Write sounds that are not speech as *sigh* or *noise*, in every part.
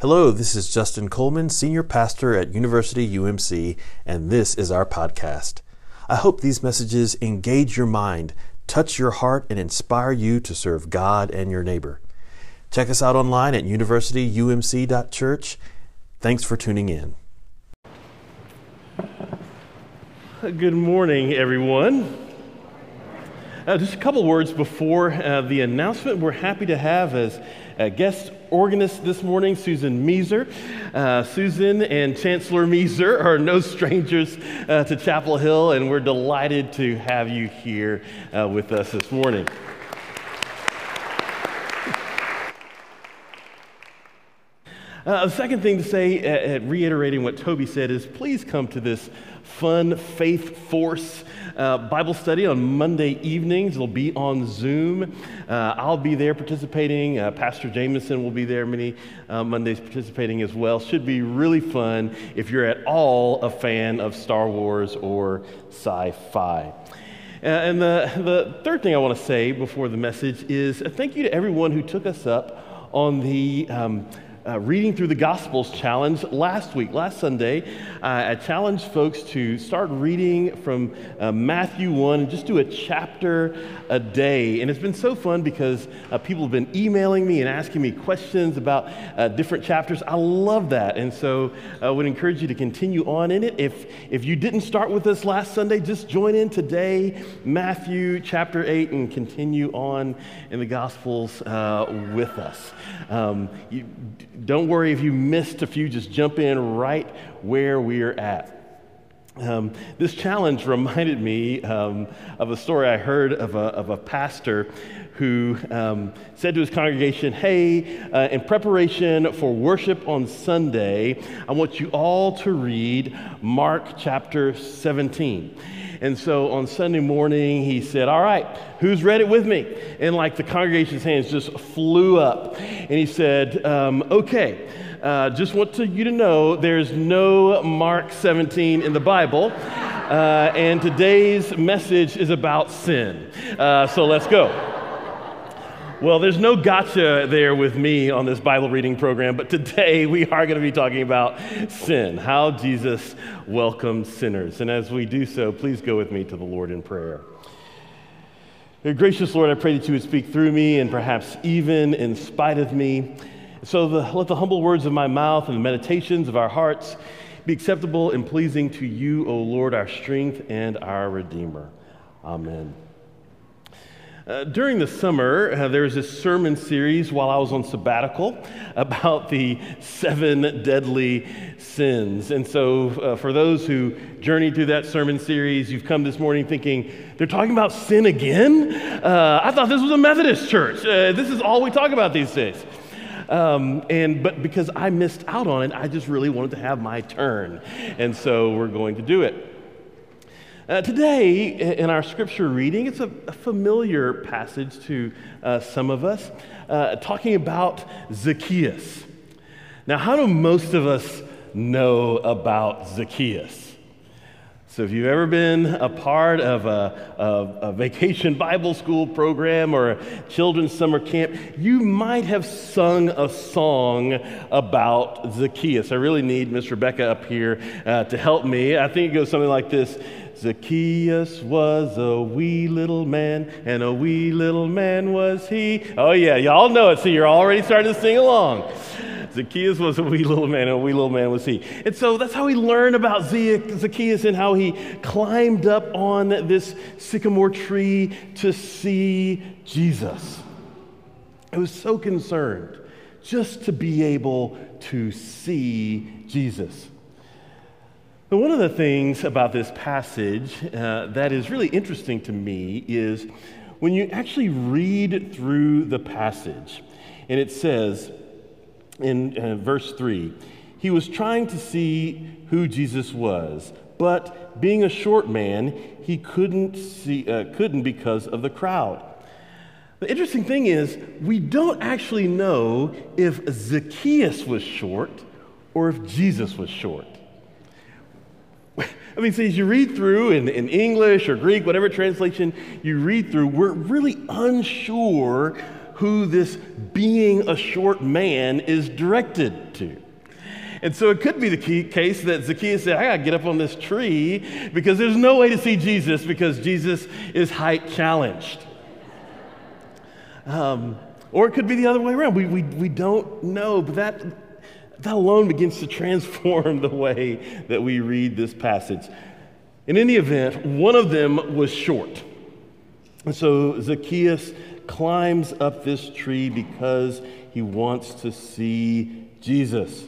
Hello, this is Justin Coleman, Senior Pastor at University UMC, and this is our podcast. I hope these messages engage your mind, touch your heart, and inspire you to serve God and your neighbor. Check us out online at universityumc.church. Thanks for tuning in. Good morning, everyone. Uh, just a couple words before uh, the announcement. We're happy to have as a guest organist this morning Susan Moeser. Uh, Susan and Chancellor Moeser are no strangers uh, to Chapel Hill, and we're delighted to have you here uh, with us this morning. Uh, the second thing to say, uh, reiterating what Toby said, is please come to this fun Faith Force uh, Bible study on Monday evenings. It'll be on Zoom. Uh, I'll be there participating. Uh, Pastor Jameson will be there many uh, Mondays participating as well. Should be really fun if you're at all a fan of Star Wars or sci fi. Uh, and the, the third thing I want to say before the message is thank you to everyone who took us up on the um, uh, reading through the Gospels challenge last week, last Sunday. Uh, I challenged folks to start reading from uh, Matthew 1 and just do a chapter a day. And it's been so fun because uh, people have been emailing me and asking me questions about uh, different chapters. I love that. And so I would encourage you to continue on in it. If, if you didn't start with us last Sunday, just join in today, Matthew chapter 8, and continue on in the Gospels uh, with us. Um, you, don't worry if you missed a few, just jump in right where we're at. Um, this challenge reminded me um, of a story I heard of a, of a pastor who um, said to his congregation, Hey, uh, in preparation for worship on Sunday, I want you all to read Mark chapter 17. And so on Sunday morning, he said, All right, who's read it with me? And like the congregation's hands just flew up. And he said, um, Okay, uh, just want to, you to know there's no Mark 17 in the Bible. Uh, and today's message is about sin. Uh, so let's go. Well, there's no gotcha there with me on this Bible reading program, but today we are going to be talking about sin, how Jesus welcomes sinners. And as we do so, please go with me to the Lord in prayer. Gracious Lord, I pray that you would speak through me and perhaps even in spite of me. So the, let the humble words of my mouth and the meditations of our hearts be acceptable and pleasing to you, O Lord, our strength and our Redeemer. Amen. Uh, during the summer, uh, there was this sermon series while I was on sabbatical *laughs* about the seven deadly sins. And so, uh, for those who journeyed through that sermon series, you've come this morning thinking, they're talking about sin again? Uh, I thought this was a Methodist church. Uh, this is all we talk about these days. Um, and but because I missed out on it, I just really wanted to have my turn. And so we're going to do it. Uh, today, in our scripture reading, it's a, a familiar passage to uh, some of us, uh, talking about Zacchaeus. Now, how do most of us know about Zacchaeus? So, if you've ever been a part of a, a, a, vacation Bible school program or a children's summer camp, you might have sung a song about Zacchaeus. I really need Miss Rebecca up here uh, to help me. I think it goes something like this Zacchaeus was a wee little man, and a wee little man was he. Oh, yeah, y'all know it, so you're already starting to sing along. Zacchaeus was a wee little man, and a wee little man was he. And so that's how we learn about Zacchaeus and how he climbed up on this sycamore tree to see Jesus. I was so concerned just to be able to see Jesus. But one of the things about this passage uh, that is really interesting to me is when you actually read through the passage, and it says in uh, verse 3 he was trying to see who Jesus was, but being a short man, he couldn't, see, uh, couldn't because of the crowd. The interesting thing is, we don't actually know if Zacchaeus was short or if Jesus was short. *laughs* I mean, so as you read through in, in English or Greek, whatever translation you read through, we're really unsure who this being a short man is directed to. And so it could be the case that Zacchaeus said, I got to get up on this tree because there's no way to see Jesus because Jesus is height challenged. Um, or it could be the other way around. We, we, we don't know, but that, that alone begins to transform the way that we read this passage. In any event, one of them was short. And so Zacchaeus climbs up this tree because he wants to see Jesus.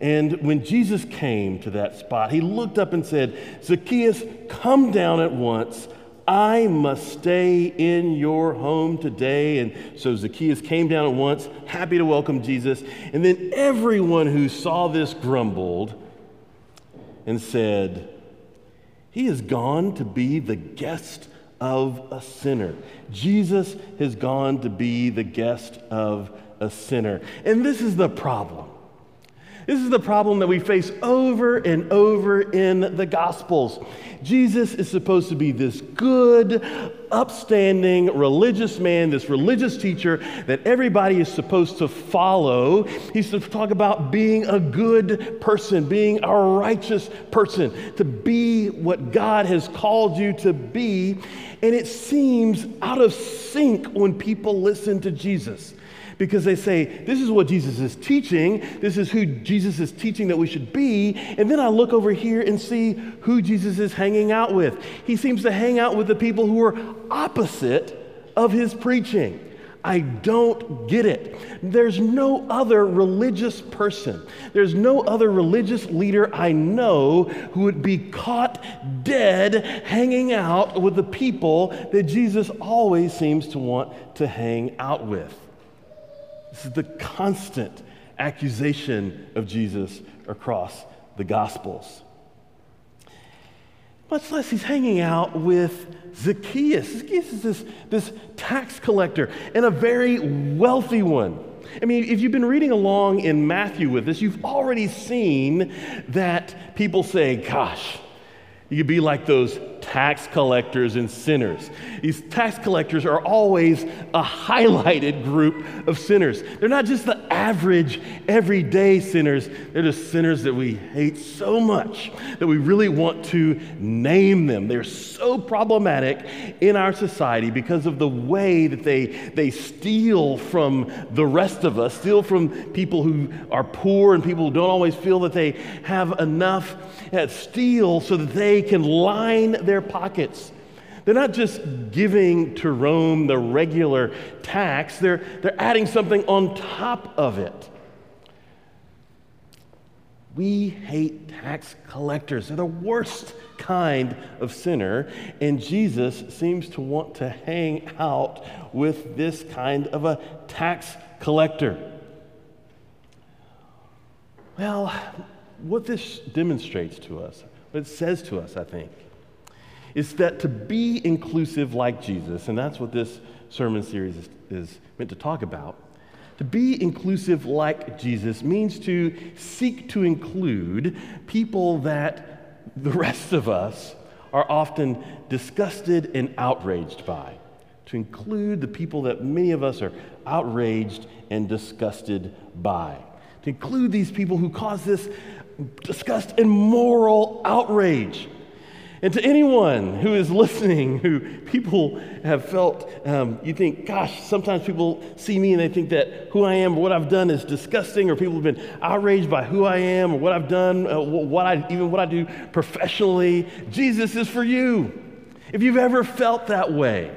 And when Jesus came to that spot, he looked up and said, Zacchaeus, come down at once. I must stay in your home today. And so Zacchaeus came down at once, happy to welcome Jesus. And then everyone who saw this grumbled and said, He has gone to be the guest of a sinner. Jesus has gone to be the guest of a sinner. And this is the problem. This is the problem that we face over and over in the Gospels. Jesus is supposed to be this good, upstanding religious man, this religious teacher that everybody is supposed to follow. He's to talk about being a good person, being a righteous person, to be what God has called you to be. And it seems out of sync when people listen to Jesus because they say, This is what Jesus is teaching. This is who Jesus is teaching that we should be. And then I look over here and see who Jesus is hanging out with. He seems to hang out with the people who are opposite of his preaching. I don't get it. There's no other religious person, there's no other religious leader I know who would be caught dead hanging out with the people that Jesus always seems to want to hang out with. This is the constant accusation of Jesus across the Gospels. Much less he's hanging out with Zacchaeus. Zacchaeus is this, this tax collector and a very wealthy one. I mean, if you've been reading along in Matthew with us, you've already seen that people say, gosh, you could be like those tax collectors and sinners. These tax collectors are always a highlighted group of sinners. They're not just the average, everyday sinners, they're just sinners that we hate so much that we really want to name them. They're so problematic in our society because of the way that they, they steal from the rest of us, steal from people who are poor and people who don't always feel that they have enough, uh, steal so that they can line their pockets. They're not just giving to Rome the regular tax, they're, they're adding something on top of it. We hate tax collectors. They're the worst kind of sinner, and Jesus seems to want to hang out with this kind of a tax collector. Well, what this demonstrates to us, what it says to us, I think, is that to be inclusive like Jesus, and that's what this sermon series is, is meant to talk about, to be inclusive like Jesus means to seek to include people that the rest of us are often disgusted and outraged by. To include the people that many of us are outraged and disgusted by. To include these people who cause this disgust and moral outrage. And to anyone who is listening, who people have felt, um, you think, gosh, sometimes people see me and they think that who I am or what I've done is disgusting, or people have been outraged by who I am or what I've done, uh, what I, even what I do professionally. Jesus is for you. If you've ever felt that way,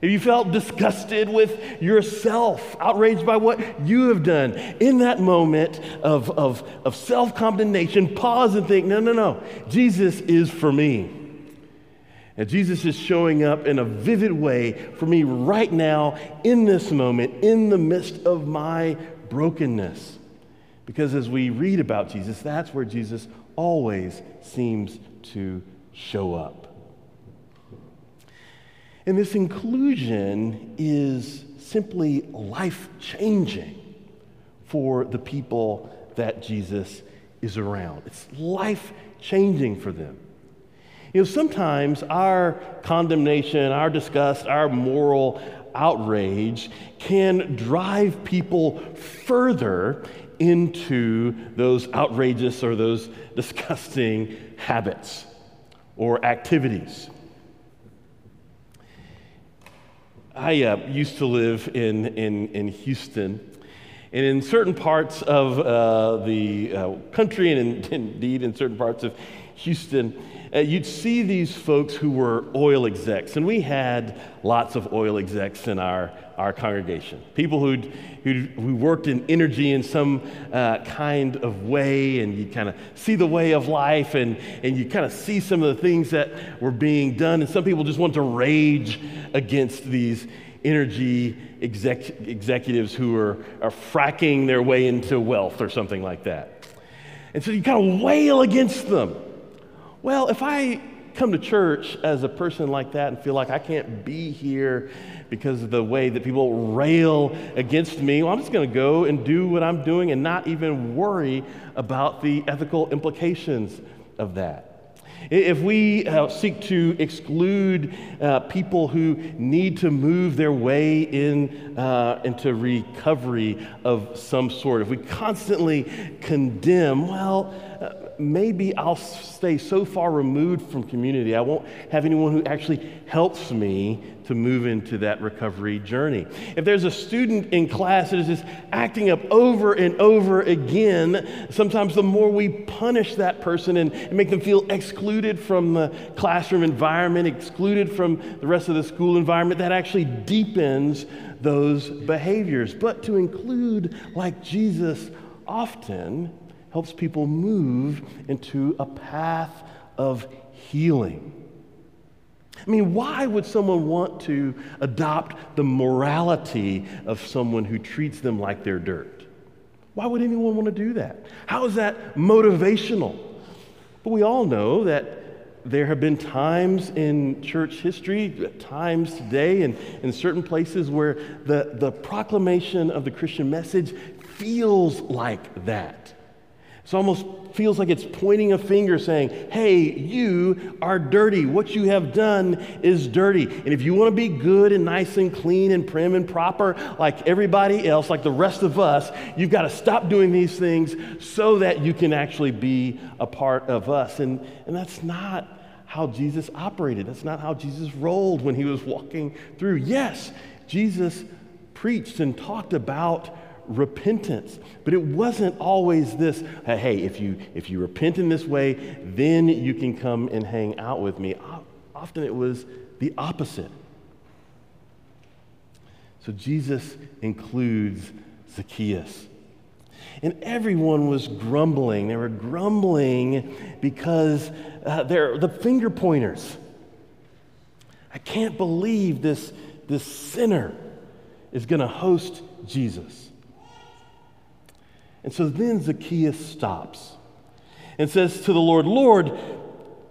if you felt disgusted with yourself, outraged by what you have done, in that moment of, of, of self condemnation, pause and think, no, no, no, Jesus is for me. And Jesus is showing up in a vivid way for me right now, in this moment, in the midst of my brokenness. Because as we read about Jesus, that's where Jesus always seems to show up. And this inclusion is simply life changing for the people that Jesus is around. It's life changing for them. You know, sometimes our condemnation, our disgust, our moral outrage can drive people further into those outrageous or those *laughs* disgusting habits or activities. I uh, used to live in, in, in Houston, and in certain parts of uh, the uh, country, and in, *laughs* indeed in certain parts of Houston, uh, you'd see these folks who were oil execs, and we had lots of oil execs in our, our congregation. People who'd, who worked in energy in some uh, kind of way, and you kind of see the way of life, and, and you kind of see some of the things that were being done. And some people just want to rage against these energy exec- executives who are, are fracking their way into wealth or something like that. And so you kind of wail against them. Well, if I come to church as a person like that and feel like I can't be here because of the way that people rail against me, well, I'm just going to go and do what I'm doing and not even worry about the ethical implications of that. If we uh, seek to exclude uh, people who need to move their way in, uh, into recovery of some sort, if we constantly condemn, well, uh, maybe I'll stay so far removed from community, I won't have anyone who actually helps me to move into that recovery journey. If there's a student in class that is just acting up over and over again, sometimes the more we punish that person and, and make them feel excluded from the classroom environment, excluded from the rest of the school environment, that actually deepens those behaviors. But to include, like Jesus often, helps people move into a path of healing. I mean, why would someone want to adopt the morality of someone who treats them like they're dirt? Why would anyone want to do that? How is that motivational? But we all know that there have been times in church history, times today, and in certain places where the, the proclamation of the Christian message feels like that. It almost feels like it's pointing a finger saying, hey, you are dirty. What you have done is dirty. And if you want to be good and nice and clean and prim and proper like everybody else, like the rest of us, you've got to stop doing these things so that you can actually be a part of us. And, and that's not how Jesus operated. That's not how Jesus rolled when he was walking through. Yes, Jesus preached and talked about repentance. But it wasn't always this, hey, if you, if you repent in this way, then you can come and hang out with me. Often it was the opposite. So Jesus includes Zacchaeus. And everyone was grumbling. They were grumbling because uh, they're the finger pointers. I can't believe this, this sinner is going to host Jesus. And so then Zacchaeus stops and says to the Lord, Lord,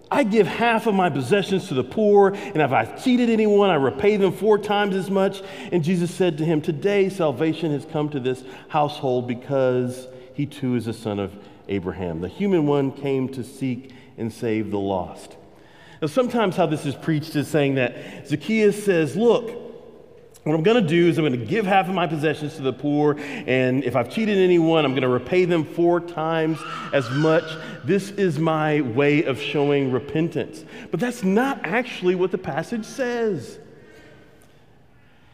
I give half of my possessions to the poor, and if I've cheated anyone, I repay them four times as much. And Jesus said to him, Today salvation has come to this household because he too is a son of Abraham. The human one came to seek and save the lost. Now, sometimes how this is preached is saying that Zacchaeus says, Look, what I'm going to do is I'm going to give half of my possessions to the poor, and if I've cheated anyone, I'm going to repay them four times as much. This is my way of showing repentance. But that's not actually what the passage says.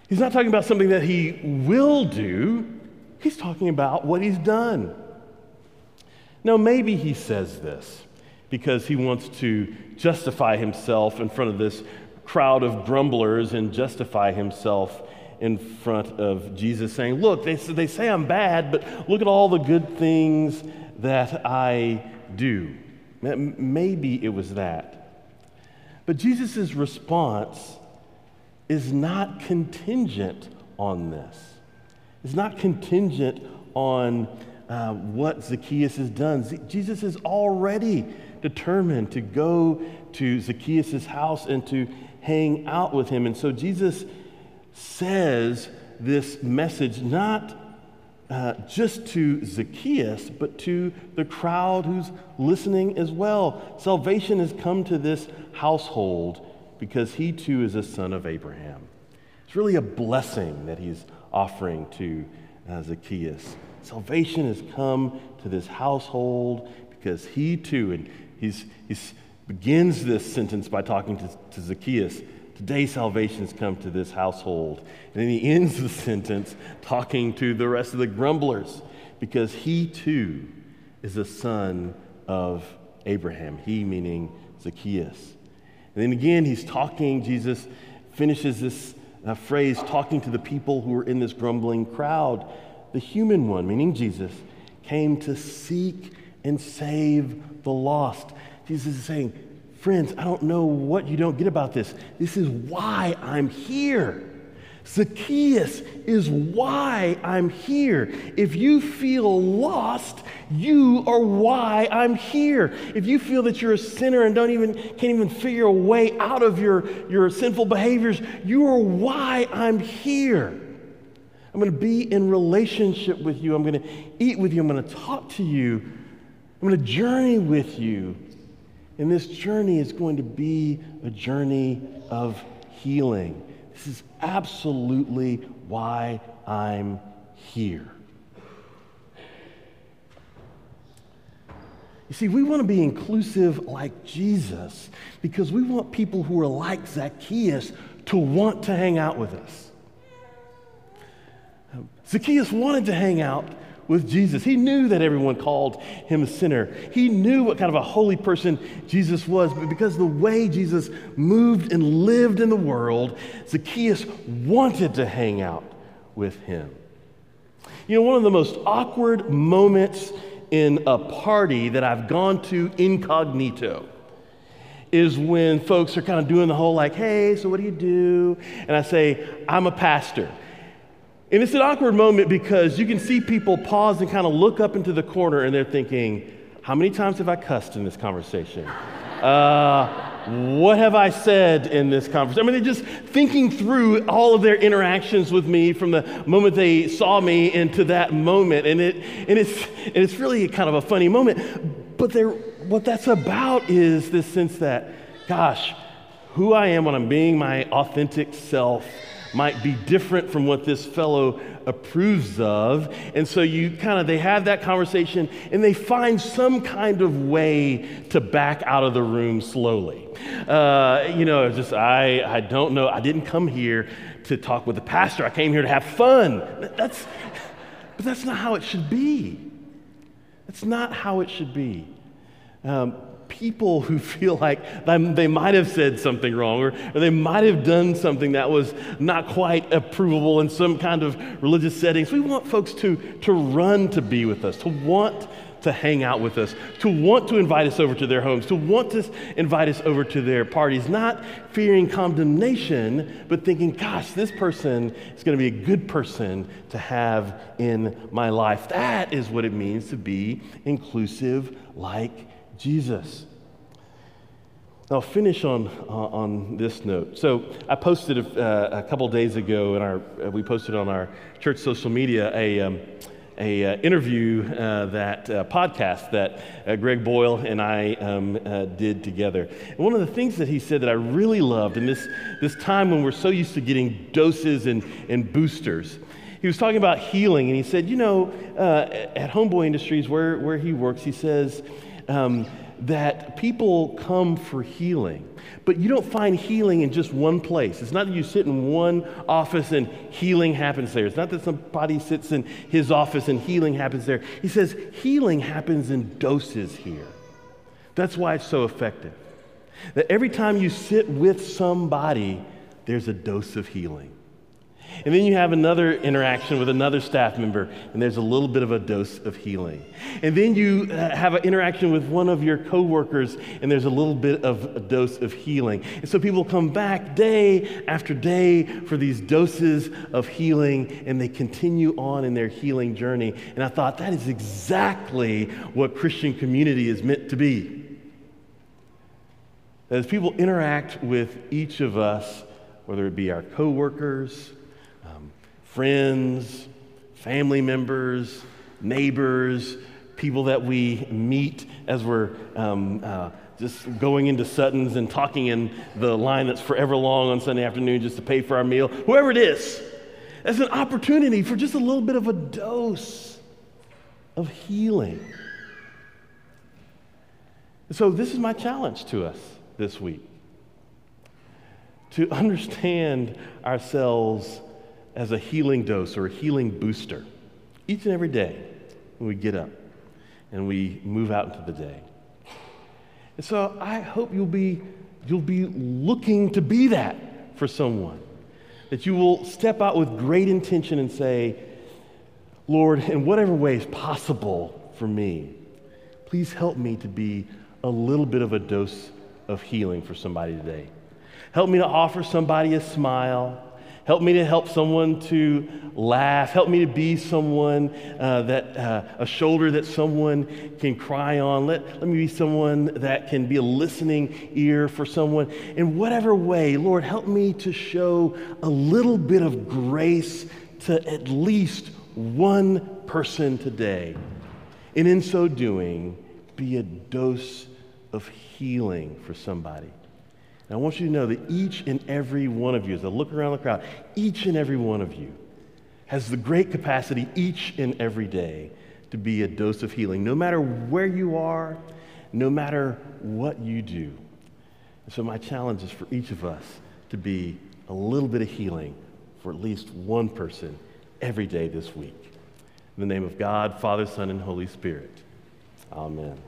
He's not talking about something that he will do, he's talking about what he's done. Now, maybe he says this because he wants to justify himself in front of this crowd of grumblers and justify himself in front of Jesus, saying, Look, they, they say I'm bad, but look at all the good things that I do. Maybe it was that. But Jesus' response is not contingent on this. It's not contingent on uh, what Zacchaeus has done. Z- Jesus is already determined to go to Zacchaeus' house and to hang out with him. And so Jesus says this message not uh, just to Zacchaeus, but to the crowd who's listening as well. Salvation has come to this household because he too is a son of Abraham. It's really a blessing that he's offering to uh, Zacchaeus. Salvation has come to this household because he too, and he's, he's begins this sentence by talking to, to Zacchaeus. Today, salvation has come to this household. And then he ends the sentence talking to the rest of the grumblers because he too is a son of Abraham. He meaning Zacchaeus. And then again, he's talking, Jesus finishes this uh, phrase talking to the people who were in this grumbling crowd. The human one, meaning Jesus, came to seek and save the lost. Jesus is saying, Friends, I don't know what you don't get about this. This is why I'm here. Zacchaeus is why I'm here. If you feel lost, you are why I'm here. If you feel that you're a sinner and don't even can't even figure a way out of your, your sinful behaviors, you are why I'm here. I'm going to be in relationship with you. I'm going to eat with you. I'm going to talk to you. I'm going to journey with you. And this journey is going to be a journey of healing. This is absolutely why I'm here. You see, we want to be inclusive like Jesus because we want people who are like Zacchaeus to want to hang out with us. Zacchaeus wanted to hang out with Jesus. He knew that everyone called him a sinner. He knew what kind of a holy person Jesus was, but because the way Jesus moved and lived in the world, Zacchaeus wanted to hang out with him. You know, one of the most awkward moments in a party that I've gone to incognito is when folks are kind of doing the whole like, hey, so what do you do? And I say, I'm a pastor. And it's an awkward moment because you can see people pause and kind of look up into the corner and they're thinking, how many times have I cussed in this conversation? Uh, what have I said in this conversation? I mean, they're just thinking through all of their interactions with me from the moment they saw me into that moment. And, it, and, it's, and it's really kind of a funny moment. But what that's about is this sense that, gosh, who I am when I'm being my authentic self might be different from what this fellow approves of. And so you kind of, they have that conversation and they find some kind of way to back out of the room slowly. Uh, you know, just, I, I don't know. I didn't come here to talk with the pastor. I came here to have fun. That's, but that's not how it should be. That's not how it should be. Um, people who feel like they might have said something wrong or, or, they might have done something that was not quite approvable in some kind of religious settings. We want folks to, to run to be with us, to want to hang out with us, to want to invite us over to their homes, to want to invite us over to their parties, not fearing condemnation, but thinking, gosh, this person is going to be a good person to have in my life. That is what it means to be inclusive like Jesus. I'll finish on, uh, on this note. So, I posted a, uh, a couple days ago, and our, uh, we posted on our church social media a, um, a uh, interview uh, that uh, podcast that Greg Boyle and I um, did together. And one of the things that he said that I really loved in this, this time when we're so used to getting doses and, and boosters, he was talking about healing, and he said, You know, at Homeboy Industries, where, where he works, he says, um, that people come for healing. But you don't find healing in just one place. It's not that you sit in one office and healing happens there. It's not that somebody sits in his office and healing happens there. He says healing happens in doses here. That's why it's so effective. That every time you sit with somebody, there's a dose of healing. And then you have another interaction with another staff member, and there's a little bit of a dose of healing. And then you uh, have an interaction with one of your coworkers, and there's a little bit of a dose of healing. And so people come back day after day for these doses of healing, and they continue on in their healing journey. And I thought that is exactly what Christian community is meant to be. As people interact with each of us, whether it be our coworkers, friends, family members, neighbors, people that we meet as we're um, uh, just going into Sutton's and talking in the line that's forever long on Sunday afternoon just to pay for our meal, whoever it is, as an opportunity for just a little bit of a dose of healing. So, this is my challenge to us this week to understand ourselves as a healing dose or a healing booster each and every day when we get up and we move out into the day. And so I hope you'll be, you'll be looking to be that for someone. That you will step out with great intention and say, Lord, in whatever way is possible for me, please help me to be a little bit of a dose of healing for somebody today. Help me to offer somebody a smile. Help me to help someone to laugh. Help me to be someone uh, that, uh, a shoulder that someone can cry on. Let, let me be someone that can be a listening ear for someone. In whatever way, Lord, help me to show a little bit of grace to at least one person today. And in so doing, be a dose of healing for somebody. And I want you to know that each and every one of you, as I look around the crowd, each and every one of you has the great capacity each and every day to be a dose of healing, no matter where you are, no matter what you do. And so, my challenge is for each of us to be a little bit of healing for at least one person every day this week. In the name of God, Father, Son, and Holy Spirit. Amen.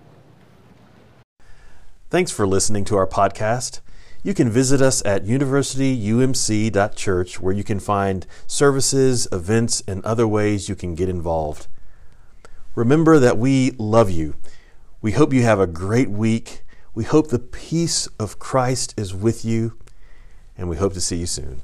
Thanks for listening to our podcast. You can visit us at universityumc.church where you can find services, events, and other ways you can get involved. Remember that we love you. We hope you have a great week. We hope the peace of Christ is with you, and we hope to see you soon.